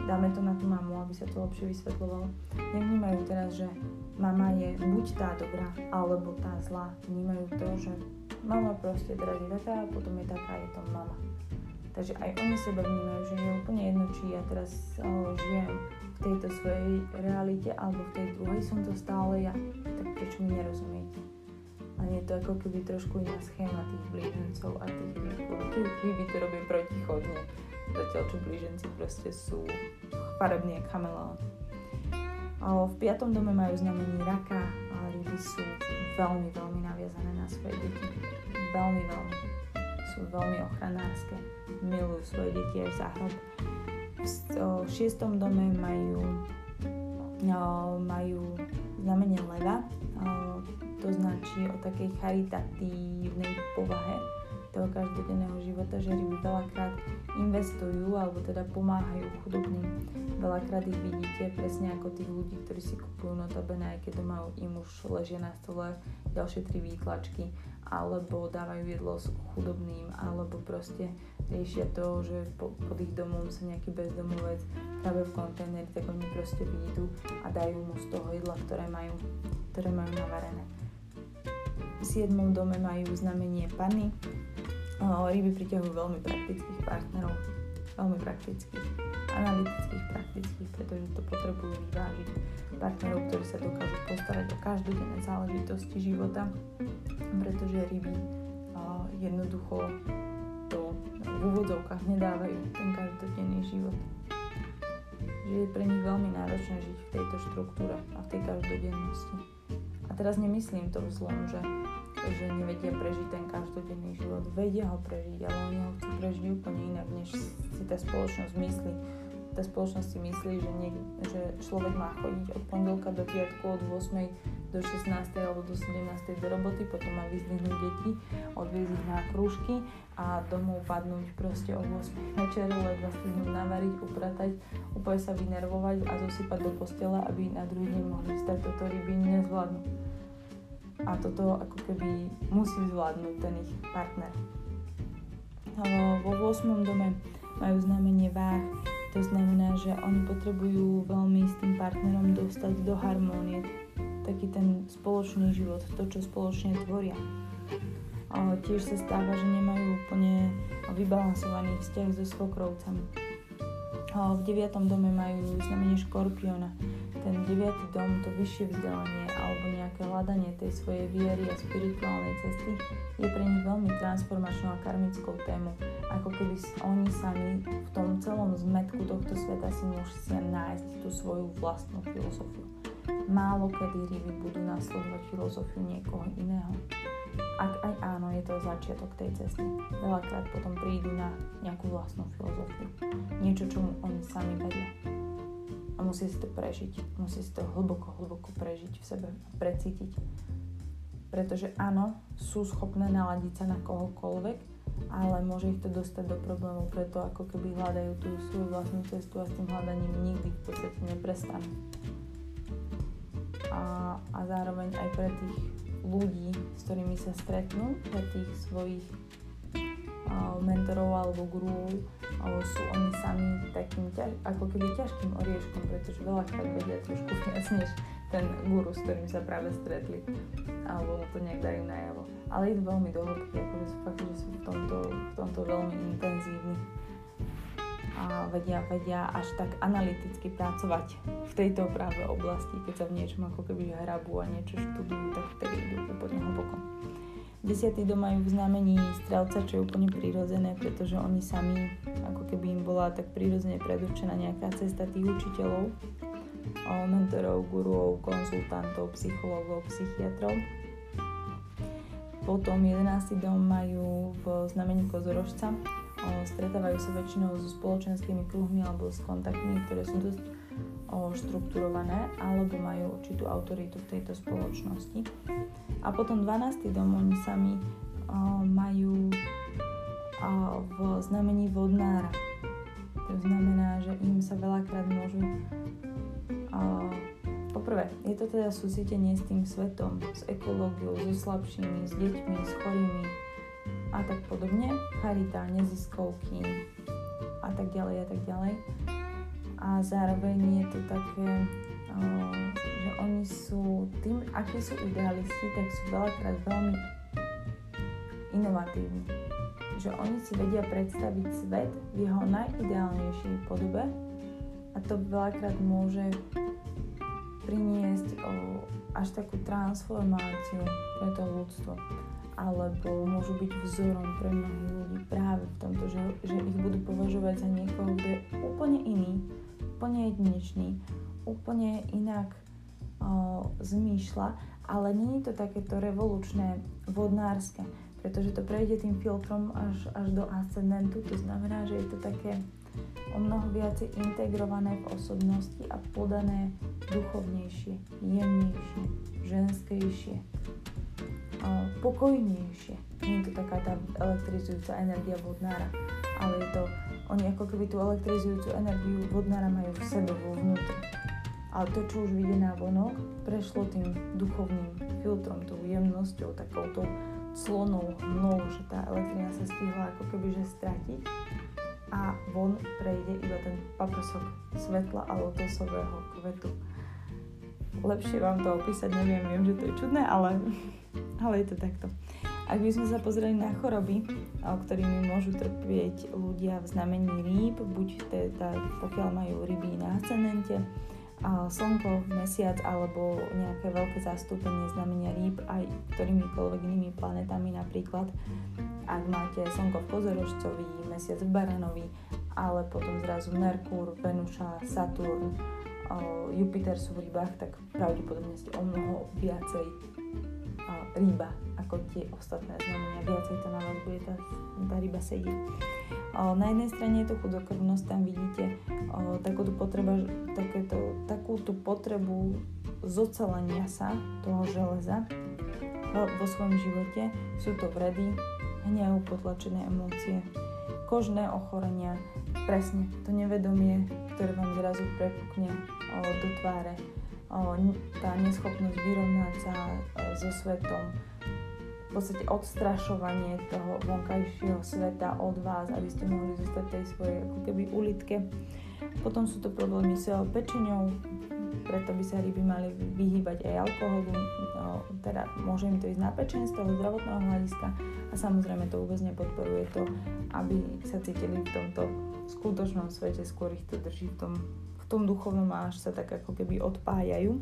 S1: dáme to na tú mamu, aby sa to lepšie vysvetľovalo. Nevnímajú teraz, že mama je buď tá dobrá, alebo tá zlá. Vnímajú to, že mama proste teraz je taká, potom je taká, je to mama. Takže aj oni seba vnímajú, že je úplne jedno, či ja teraz oh, žijem v tejto svojej realite alebo v tej druhej, som to stále ja. Tak prečo mi nerozumiete? A je to ako keby trošku iná schéma tých blížencov a tých ryby to robia protichodne, zatiaľ čo blíženci proste sú farební ako chameleón. V piatom dome majú znamení raka a ryby sú veľmi, veľmi naviazané na svoje deti. Veľmi, veľmi. Sú veľmi ochranárske milujú svoje deti aj za hrob. V šiestom dome majú, majú znamenie leva, to značí o takej charitatívnej povahe toho každodenného života, že ryby veľakrát investujú alebo teda pomáhajú chudobným. Veľakrát ich vidíte presne ako tých ľudí, ktorí si kupujú notabene, aj keď doma im už ležia na stole ďalšie tri výtlačky alebo dávajú jedlo s chudobným, alebo proste riešia to, že po, pod ich domom sa nejaký bezdomovec práve v kontajneri, tak oni proste výjdu a dajú mu z toho jedla, ktoré majú, ktoré majú navarené. V 7. dome majú znamenie pany. Ryby priťahujú veľmi praktických partnerov, veľmi praktických, analytických, praktických, pretože to potrebujú vyvážiť partnerov, ktorí sa dokážu postarať o každodenné záležitosti života, pretože ryby jednoducho to v úvodzovkách nedávajú ten každodenný život. Že je pre nich veľmi náročné žiť v tejto štruktúre a v tej každodennosti. A teraz nemyslím to zlom, že, že nevedia prežiť ten každodenný život. Vedia ho prežiť, ale oni ho chcú prežiť úplne inak, než si tá spoločnosť myslí tá spoločnosť si myslí, že, niek- že človek má chodiť od pondelka do piatku od 8 do 16 alebo do 17 do roboty, potom má vyzdvihnúť deti, odviezť ich na krúžky a domov padnúť proste o 8 večer, ledva stihnúť navariť, upratať, úplne sa vynervovať a zosypať do postela, aby na druhý deň mohli stať. Toto ryby nezvládnu. A toto ako keby musí zvládnuť ten ich partner. Vo 8. dome majú znamenie váh, to znamená, že oni potrebujú veľmi s tým partnerom dostať do harmónie, taký ten spoločný život, to, čo spoločne tvoria. Ale tiež sa stáva, že nemajú úplne vybalansovaný vzťah so svokrovcami. V deviatom dome majú znamenie škorpiona. Ten deviatý dom, to vyššie vzdelanie alebo nejaké hľadanie tej svojej viery a spirituálnej cesty je pre nich veľmi transformačnou a karmickou tému. Ako keby oni sami v tom celom zmetku tohto sveta si musia nájsť tú svoju vlastnú filozofiu. Málo kedy ryby budú nasledovať filozofiu niekoho iného. Ak aj áno, je to začiatok tej cesty. Veľakrát potom prídu na nejakú vlastnú filozofiu. Niečo, čo oni sami vedia. A musí si to prežiť. Musí si to hlboko, hlboko prežiť v sebe a precítiť. Pretože áno, sú schopné naladiť sa na kohokoľvek, ale môže ich to dostať do problémov, preto ako keby hľadajú tú svoju vlastnú cestu a s tým hľadaním nikdy v podstate neprestanú. A, a zároveň aj pre tých ľudí, s ktorými sa stretnú, pre tých svojich mentorov alebo gurú, sú oni sami takým ťaž, ako keby ťažkým orieškom, pretože veľakrát vedia trošku <laughs> viac než ten guru, s ktorým sa práve stretli, alebo mu to nejak dajú najavo. Ale idú veľmi do hĺbky, akože fakt, že sú v tomto, v tomto veľmi intenzívni. a vedia, vedia až tak analyticky pracovať v tejto práve oblasti, keď sa v niečom ako keby hrabu a niečo študujú, tak vtedy idú úplne hlboko. Desiatý dom majú v znamení strelca, čo je úplne prirodzené, pretože oni sami, ako keby im bola tak prirodzene predurčená nejaká cesta tých učiteľov, mentorov, guruov, konzultantov, psychológov, psychiatrov. Potom 11. dom majú v znamení kozorožca, stretávajú sa väčšinou so spoločenskými kruhmi alebo s kontaktmi, ktoré sú dosť štrukturované alebo majú určitú autoritu v tejto spoločnosti. A potom 12. dom oni sami majú v znamení vodnára. To znamená, že im sa veľakrát môžu Poprvé, je to teda súcitenie s tým svetom, s ekológiou, so slabšími, s deťmi, s chorými, a tak podobne, charita, neziskovky a tak ďalej a tak ďalej. A zároveň je to také, že oni sú, tým, akí sú idealisti, tak sú veľakrát veľmi inovatívni. Že oni si vedia predstaviť svet v jeho najideálnejšej podobe a to veľakrát môže priniesť až takú transformáciu pre to ľudstvo alebo môžu byť vzorom pre mnohých ľudí práve v tomto, že, že ich budú považovať za niekoho, kto je úplne iný, úplne jedinečný, úplne inak o, zmýšľa, ale je to takéto revolučné, vodnárske, pretože to prejde tým filtrom až, až do ascendentu, to znamená, že je to také o mnoho viacej integrované v osobnosti a podané duchovnejšie, jemnejšie, ženskejšie, pokojnejšie. Nie je to taká tá elektrizujúca energia vodnára, ale je to, oni ako keby tú elektrizujúcu energiu vodnára majú v sebe vo vnútri. Ale to, čo už vidie na vonok, prešlo tým duchovným filtrom, tou jemnosťou, takouto clonou, hmnou, že tá elektrina sa stihla ako keby že stratiť a von prejde iba ten paprosok svetla a lotosového kvetu. Lepšie vám to opísať neviem, viem, že to je čudné, ale <laughs> ale je to takto. Ak by sme sa pozreli na choroby, ktorými môžu trpieť ľudia v znamení rýb, buď teda pokiaľ majú ryby na ascendente, slnko, mesiac alebo nejaké veľké zastúpenie znamenia rýb aj ktorýmikoľvek inými planetami napríklad. Ak máte slnko v kozorožcovi, mesiac v baranovi, ale potom zrazu Merkúr, Venuša, Saturn, Jupiter sú v rybách, tak pravdepodobne ste o mnoho viacej ryba ako tie ostatné znamenia. Viacej to na vás bude tá, tá ryba sedieť. Na jednej strane je to chudokrvnosť, tam vidíte takúto, potreba, takéto, takúto potrebu zocelenia sa toho železa vo svojom živote. Sú to vredy, hnev, potlačené emócie, kožné ochorenia, presne to nevedomie, ktoré vám zrazu prepukne do tváre, tá neschopnosť vyrovnať sa so svetom, v podstate odstrašovanie toho vonkajšieho sveta od vás, aby ste mohli zostať tej svojej ako keby ulitke. Potom sú to problémy s pečenou, preto by sa ryby mali vyhýbať aj alkoholu, no, teda môže im to ísť na pečen z toho zdravotného hľadiska a samozrejme to vôbec nepodporuje to, aby sa cítili v tomto skutočnom svete, skôr ich to drží v tom tom duchovnom až sa tak ako keby odpájajú.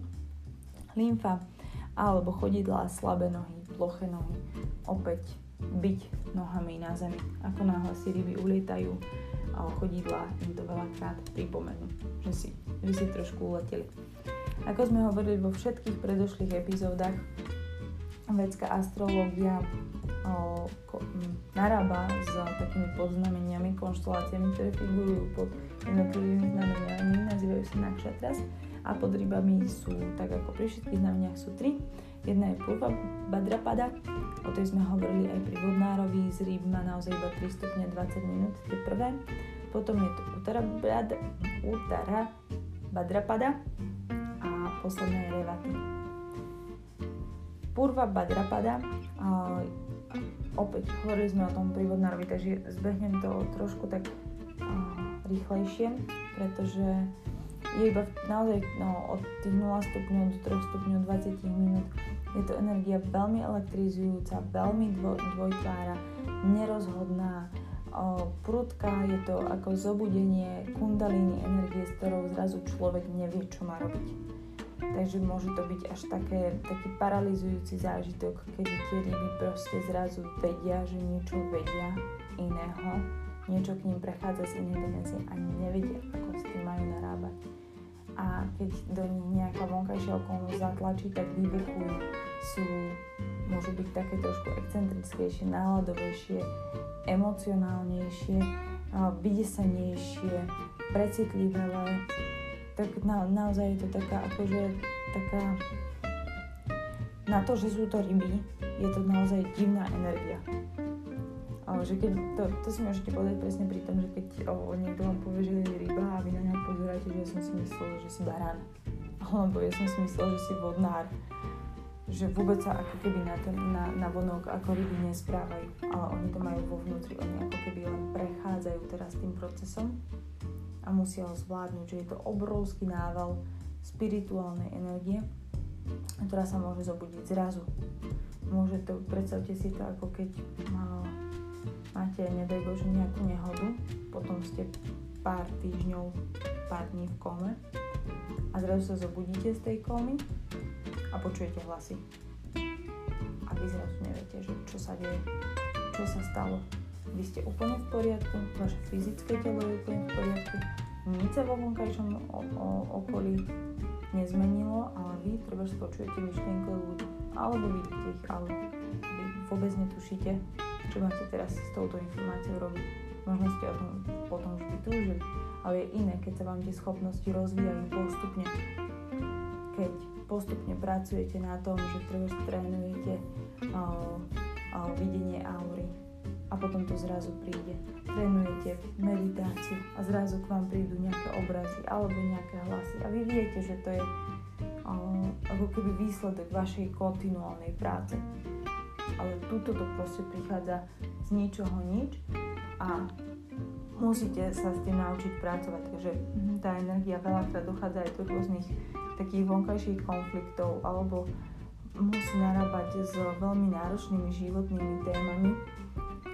S1: Lymfa alebo chodidlá, slabé nohy, ploché nohy, opäť byť nohami na zemi. Ako náhle si ryby ulietajú a chodidlá im to veľakrát pripomenú, že si, že si trošku uleteli. Ako sme hovorili vo všetkých predošlých epizódach, vedská astrológia o, narába s takými podznameniami, konšteláciami, ktoré figurujú pod jednotlivými znameniami, nazývajú sa nakšatras a pod rybami sú, tak ako pri všetkých znameniach sú tri. Jedna je Purva Badrapada, o tej sme hovorili aj pri Vodnárovi, z rýb má naozaj iba 3 stupne 20 minút, tie prvé. Potom je to Utara, Brad, Utara Badrapada a posledná je Revaty. Purva Badrapada, a, opäť hovorili sme o tom pri Vodnárovi, takže zbehnem to trošku tak rýchlejšie, pretože je iba naozaj no, od tých 0 stupňov do 3 stupňov 20 minút. Je to energia veľmi elektrizujúca, veľmi dvo, dvojtvára, nerozhodná, prudká, je to ako zobudenie kundalíny energie, s ktorou zrazu človek nevie, čo má robiť. Takže môže to byť až také, taký paralizujúci zážitok, keď tie ryby proste zrazu vedia, že niečo vedia iného, niečo k ním prechádza z inej dimenzie a nevedia, ako s tým majú narábať. A keď do nich nejaká vonkajšia okolnosť zatlačí, tak vybuchujú. Sú, môžu byť také trošku excentrickejšie, náladovejšie, emocionálnejšie, vydesenejšie, precitlivé, tak na, naozaj je to taká akože taká na to, že sú to ryby, je to naozaj divná energia. Že keď, to, to si môžete povedať presne pri tom, že keď o, niekto vám povie, že je ryba a vy na ňa pozeráte, že ja som si myslel, že si barán. Alebo ja som si myslel, že si vodnár. Že vôbec sa ako keby na, ten, na, na vonok ako ryby nesprávajú. Ale oni to majú vo vnútri. Oni ako keby len prechádzajú teraz tým procesom a musia ho zvládnuť, že je to obrovský nával spirituálnej energie, ktorá sa môže zobudiť zrazu. Môže to, predstavte si to ako keď má, máte, nedaj Bože, nejakú nehodu, potom ste pár týždňov, pár dní v kome. A zrazu sa zobudíte z tej komy a počujete hlasy. A vy zrazu neviete, že čo sa deje, čo sa stalo. Vy ste úplne v poriadku, vaše fyzické telo je úplne v poriadku, nič sa vo vonkajšom okolí nezmenilo, ale vy treba počujete myšlienky ľudí, alebo vidíte ich, ale vy vôbec netušíte, čo máte teraz s touto informáciou robiť. Možno ste o tom potom vždy túžili, ale je iné, keď sa vám tie schopnosti rozvíjajú postupne. Keď postupne pracujete na tom, že treba trénujete uh, uh, videnie aury, a potom to zrazu príde. Trénujete meditáciu a zrazu k vám prídu nejaké obrazy alebo nejaké hlasy a vy viete, že to je uh, ako keby výsledok vašej kontinuálnej práce. Ale túto to proste prichádza z ničoho nič a musíte sa s tým naučiť pracovať. Takže hm, tá energia veľakrát dochádza aj do rôznych takých vonkajších konfliktov alebo musí narábať s veľmi náročnými životnými témami,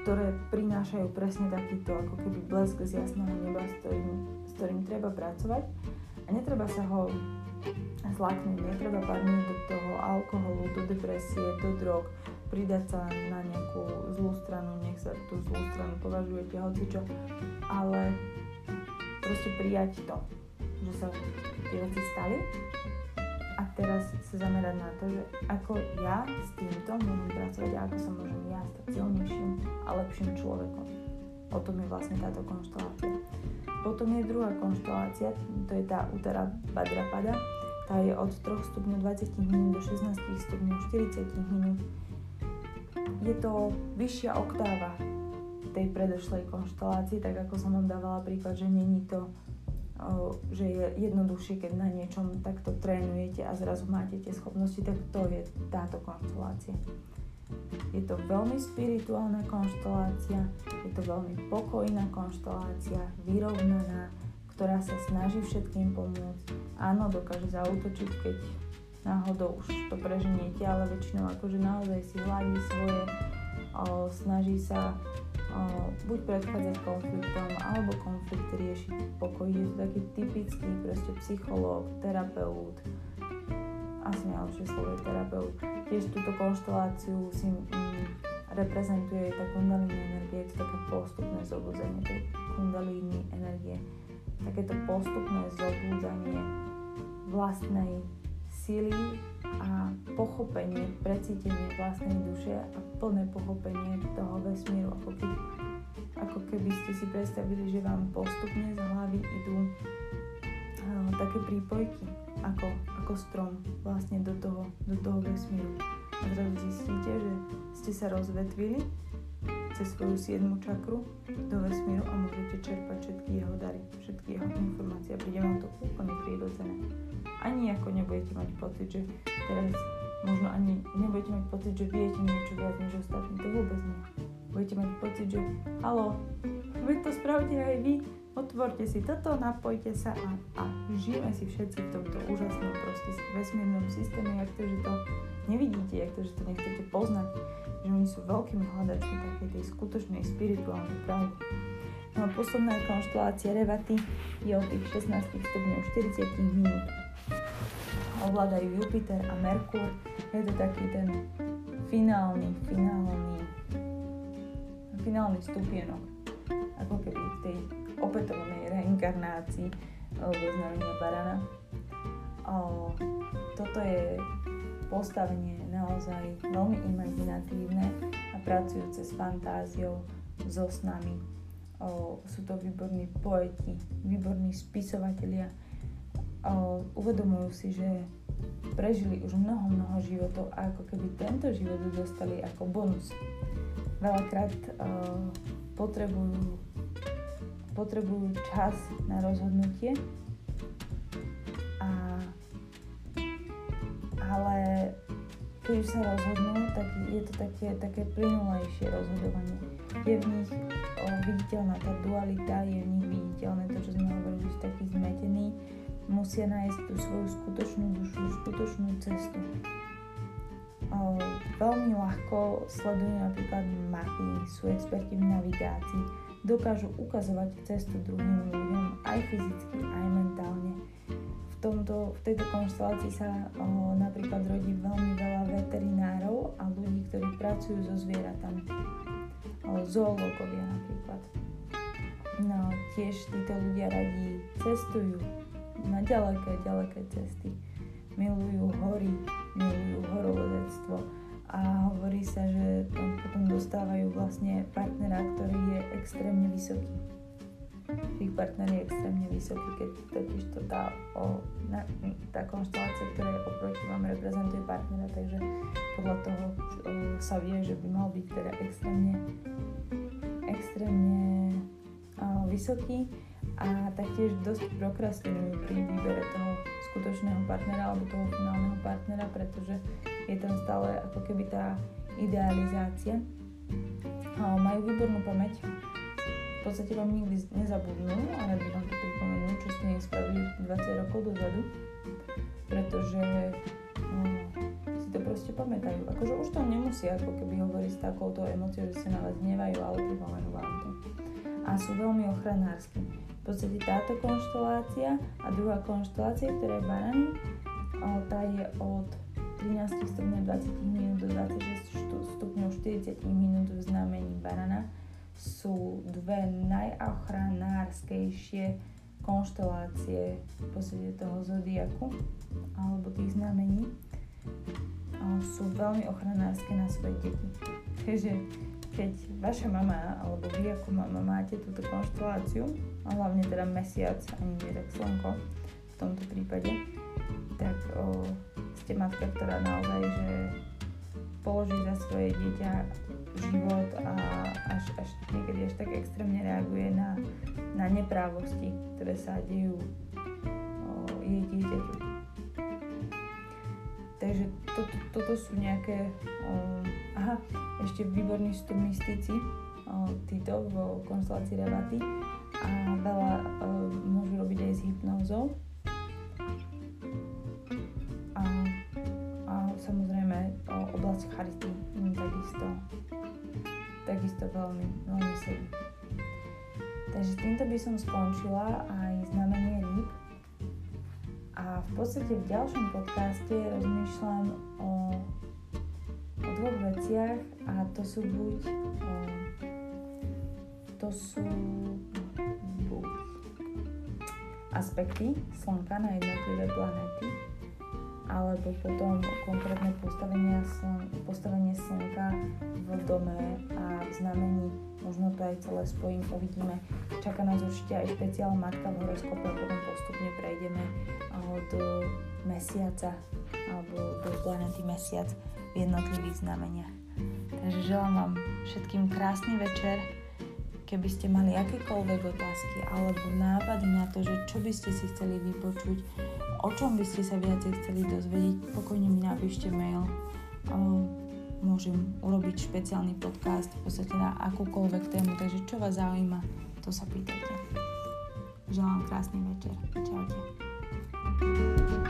S1: ktoré prinášajú presne takýto ako keby blesk z jasného neba, s ktorým, s ktorým treba pracovať a netreba sa ho zlaknúť, netreba padnúť do toho alkoholu, do depresie, do drog, pridať sa na nejakú zlú stranu, nech sa tú zlú stranu považujete hocičo, ale proste prijať to, že sa tie veci stali a teraz sa zamerať na to, že ako ja s týmto môžem pracovať a ako sa môžem ja stať silnejším a lepším človekom. O tom je vlastne táto konštelácia. Potom je druhá konštelácia, to je tá Utara Badrapada, tá je od 3 stupňov 20 minút do 16 stupňov 40 minút. Je to vyššia oktáva tej predošlej konštelácii, tak ako som vám dávala príklad, že není to že je jednoduchšie, keď na niečom takto trénujete a zrazu máte tie schopnosti, tak to je táto konštelácia. Je to veľmi spirituálna konštelácia, je to veľmi pokojná konštelácia, vyrovnaná, ktorá sa snaží všetkým pomôcť. Áno, dokáže zautočiť, keď náhodou už to preženiete, ale väčšinou akože naozaj si hladí svoje, o, snaží sa buď predchádzať konfliktom, alebo konflikt riešiť v pokoji. Je to taký typický proste psychológ, terapeut, asi najlepšie slovo je terapeut. Tiež túto konšteláciu si mm, reprezentuje tá kundalíny energie, je to také postupné zobúzanie tej kundalíny energie. Takéto postupné zobúzanie vlastnej sily a pochopenie, precítenie vlastnej duše a plné pochopenie toho vesmíru, ako, keď, ako keby ste si predstavili, že vám postupne z hlavy idú uh, také prípojky, ako, ako strom vlastne do toho, do toho vesmíru. A zrazu zistíte, že ste sa rozvetvili cez svoju siedmu čakru do vesmíru a môžete čerpať všetky jeho dary, všetky jeho informácie a príde vám to úplne prírodzené. Ani ako nebudete mať pocit, že teraz možno ani nebudete mať pocit, že viete niečo viac než ostatní, to vôbec nie. Budete mať pocit, že halo, veď to spravte aj vy, otvorte si toto, napojte sa a, a žijeme si všetci v tomto úžasnom proste vesmírnom systéme, jak to, že to nevidíte, jak to, že to nechcete poznať, že oni sú veľkými hľadačmi takej tej skutočnej spirituálnej pravdy. No a posledná konštelácia Revaty je od tých 16 stupňov 40 minút. Ovládajú Jupiter a Merkur. Je to taký ten finálny, finálny, finálny stupienok. Ako keby v tej opätovnej reinkarnácii alebo znamenia barana. O, toto je postavenie naozaj veľmi imaginatívne a pracujúce s fantáziou, so snami, o, sú to výborní poeti, výborní spisovatelia. Uvedomujú si, že prežili už mnoho, mnoho životov a ako keby tento život dostali ako bonus. Veľakrát o, potrebujú, potrebujú čas na rozhodnutie, a, ale keď už sa rozhodnú, tak je to také, také plynulejšie rozhodovanie. Je v nich o, viditeľná tá dualita, je v nich viditeľné to, čo sme hovorili, že sú takí zmetení, musia nájsť tú svoju skutočnú dušu, skutočnú cestu. O, veľmi ľahko sledujú napríklad mapy, sú experti v navigácii, dokážu ukazovať cestu druhým ľuďom aj fyzicky, aj mentálne tomto, v tejto konštelácii sa o, napríklad rodí veľmi veľa veterinárov a ľudí, ktorí pracujú so zvieratami. O, zoológovia napríklad. No, tiež títo ľudia radi cestujú na ďaleké, ďaleké cesty. Milujú hory, milujú horovodectvo a hovorí sa, že potom dostávajú vlastne partnera, ktorý je extrémne vysoký. Ich partner je extrémne vysoký, keď totiž to tá, o, na, tá konštelácia, ktorá je oproti vám reprezentuje partnera, takže podľa toho o, sa vie, že by mal byť teda extrémne, extrémne o, vysoký a taktiež dosť prokrastinujú pri výbere toho skutočného partnera alebo toho finálneho partnera, pretože je tam stále ako keby tá idealizácia. O, majú výbornú pamäť, v podstate vám nikdy nezabudnú a rád by vám to pripomenú, čo ste nespravili 20 rokov dozadu, pretože no, si to proste pamätajú. Akože už to nemusia ako keby hovoriť s takouto emóciou, že sa na vás hnevajú, ale pripomenú vám to. A sú veľmi ochranársky. Podstate táto konštelácia a druhá konštelácia, ktorá je barany, tá je od 13 stupňov 20 minút do 26 stupňov 40 minút v znamení barana sú dve najochranárskejšie konštelácie v podstate toho zodiaku alebo tých znamení. Sú veľmi ochranárske na svoje deti. Takže keď vaša mama alebo vy ako mama máte túto konšteláciu, a hlavne teda mesiac, ani nie tak slnko v tomto prípade, tak o, ste matka, ktorá naozaj, že položí za svoje dieťa život a až, až niekedy až tak extrémne reaguje na, na neprávosti, ktoré sa dejú o, jej dieťaťu. Takže to, to, toto sú nejaké... O, aha, ešte výborní sú tu mystici, o, títo v konstelácii Revaty a veľa o, môžu robiť aj s hypnózou. A, a samozrejme oblasť charity takisto takisto veľmi, veľmi sedí. Takže týmto by som skončila aj znamenie rýb. A v podstate v ďalšom podcaste rozmýšľam o, o dvoch veciach a to sú buď o, to sú aspekty Slnka na jednotlivé planéty alebo potom konkrétne postavenie, sln, postavenie slnka v dome a v znamení. Možno to aj celé spojím, uvidíme. Čaká nás určite aj špeciál Matka v horoskope a potom postupne prejdeme do mesiaca alebo do planety mesiac v jednotlivých znameniach. Takže želám vám všetkým krásny večer. Keby ste mali akékoľvek otázky alebo nápady na to, že čo by ste si chceli vypočuť, o čom by ste sa viacej chceli dozvedieť, pokojne mi napíšte mail. Môžem urobiť špeciálny podcast v podstate na akúkoľvek tému, takže čo vás zaujíma, to sa pýtajte. Želám krásny večer. Čaute. thank you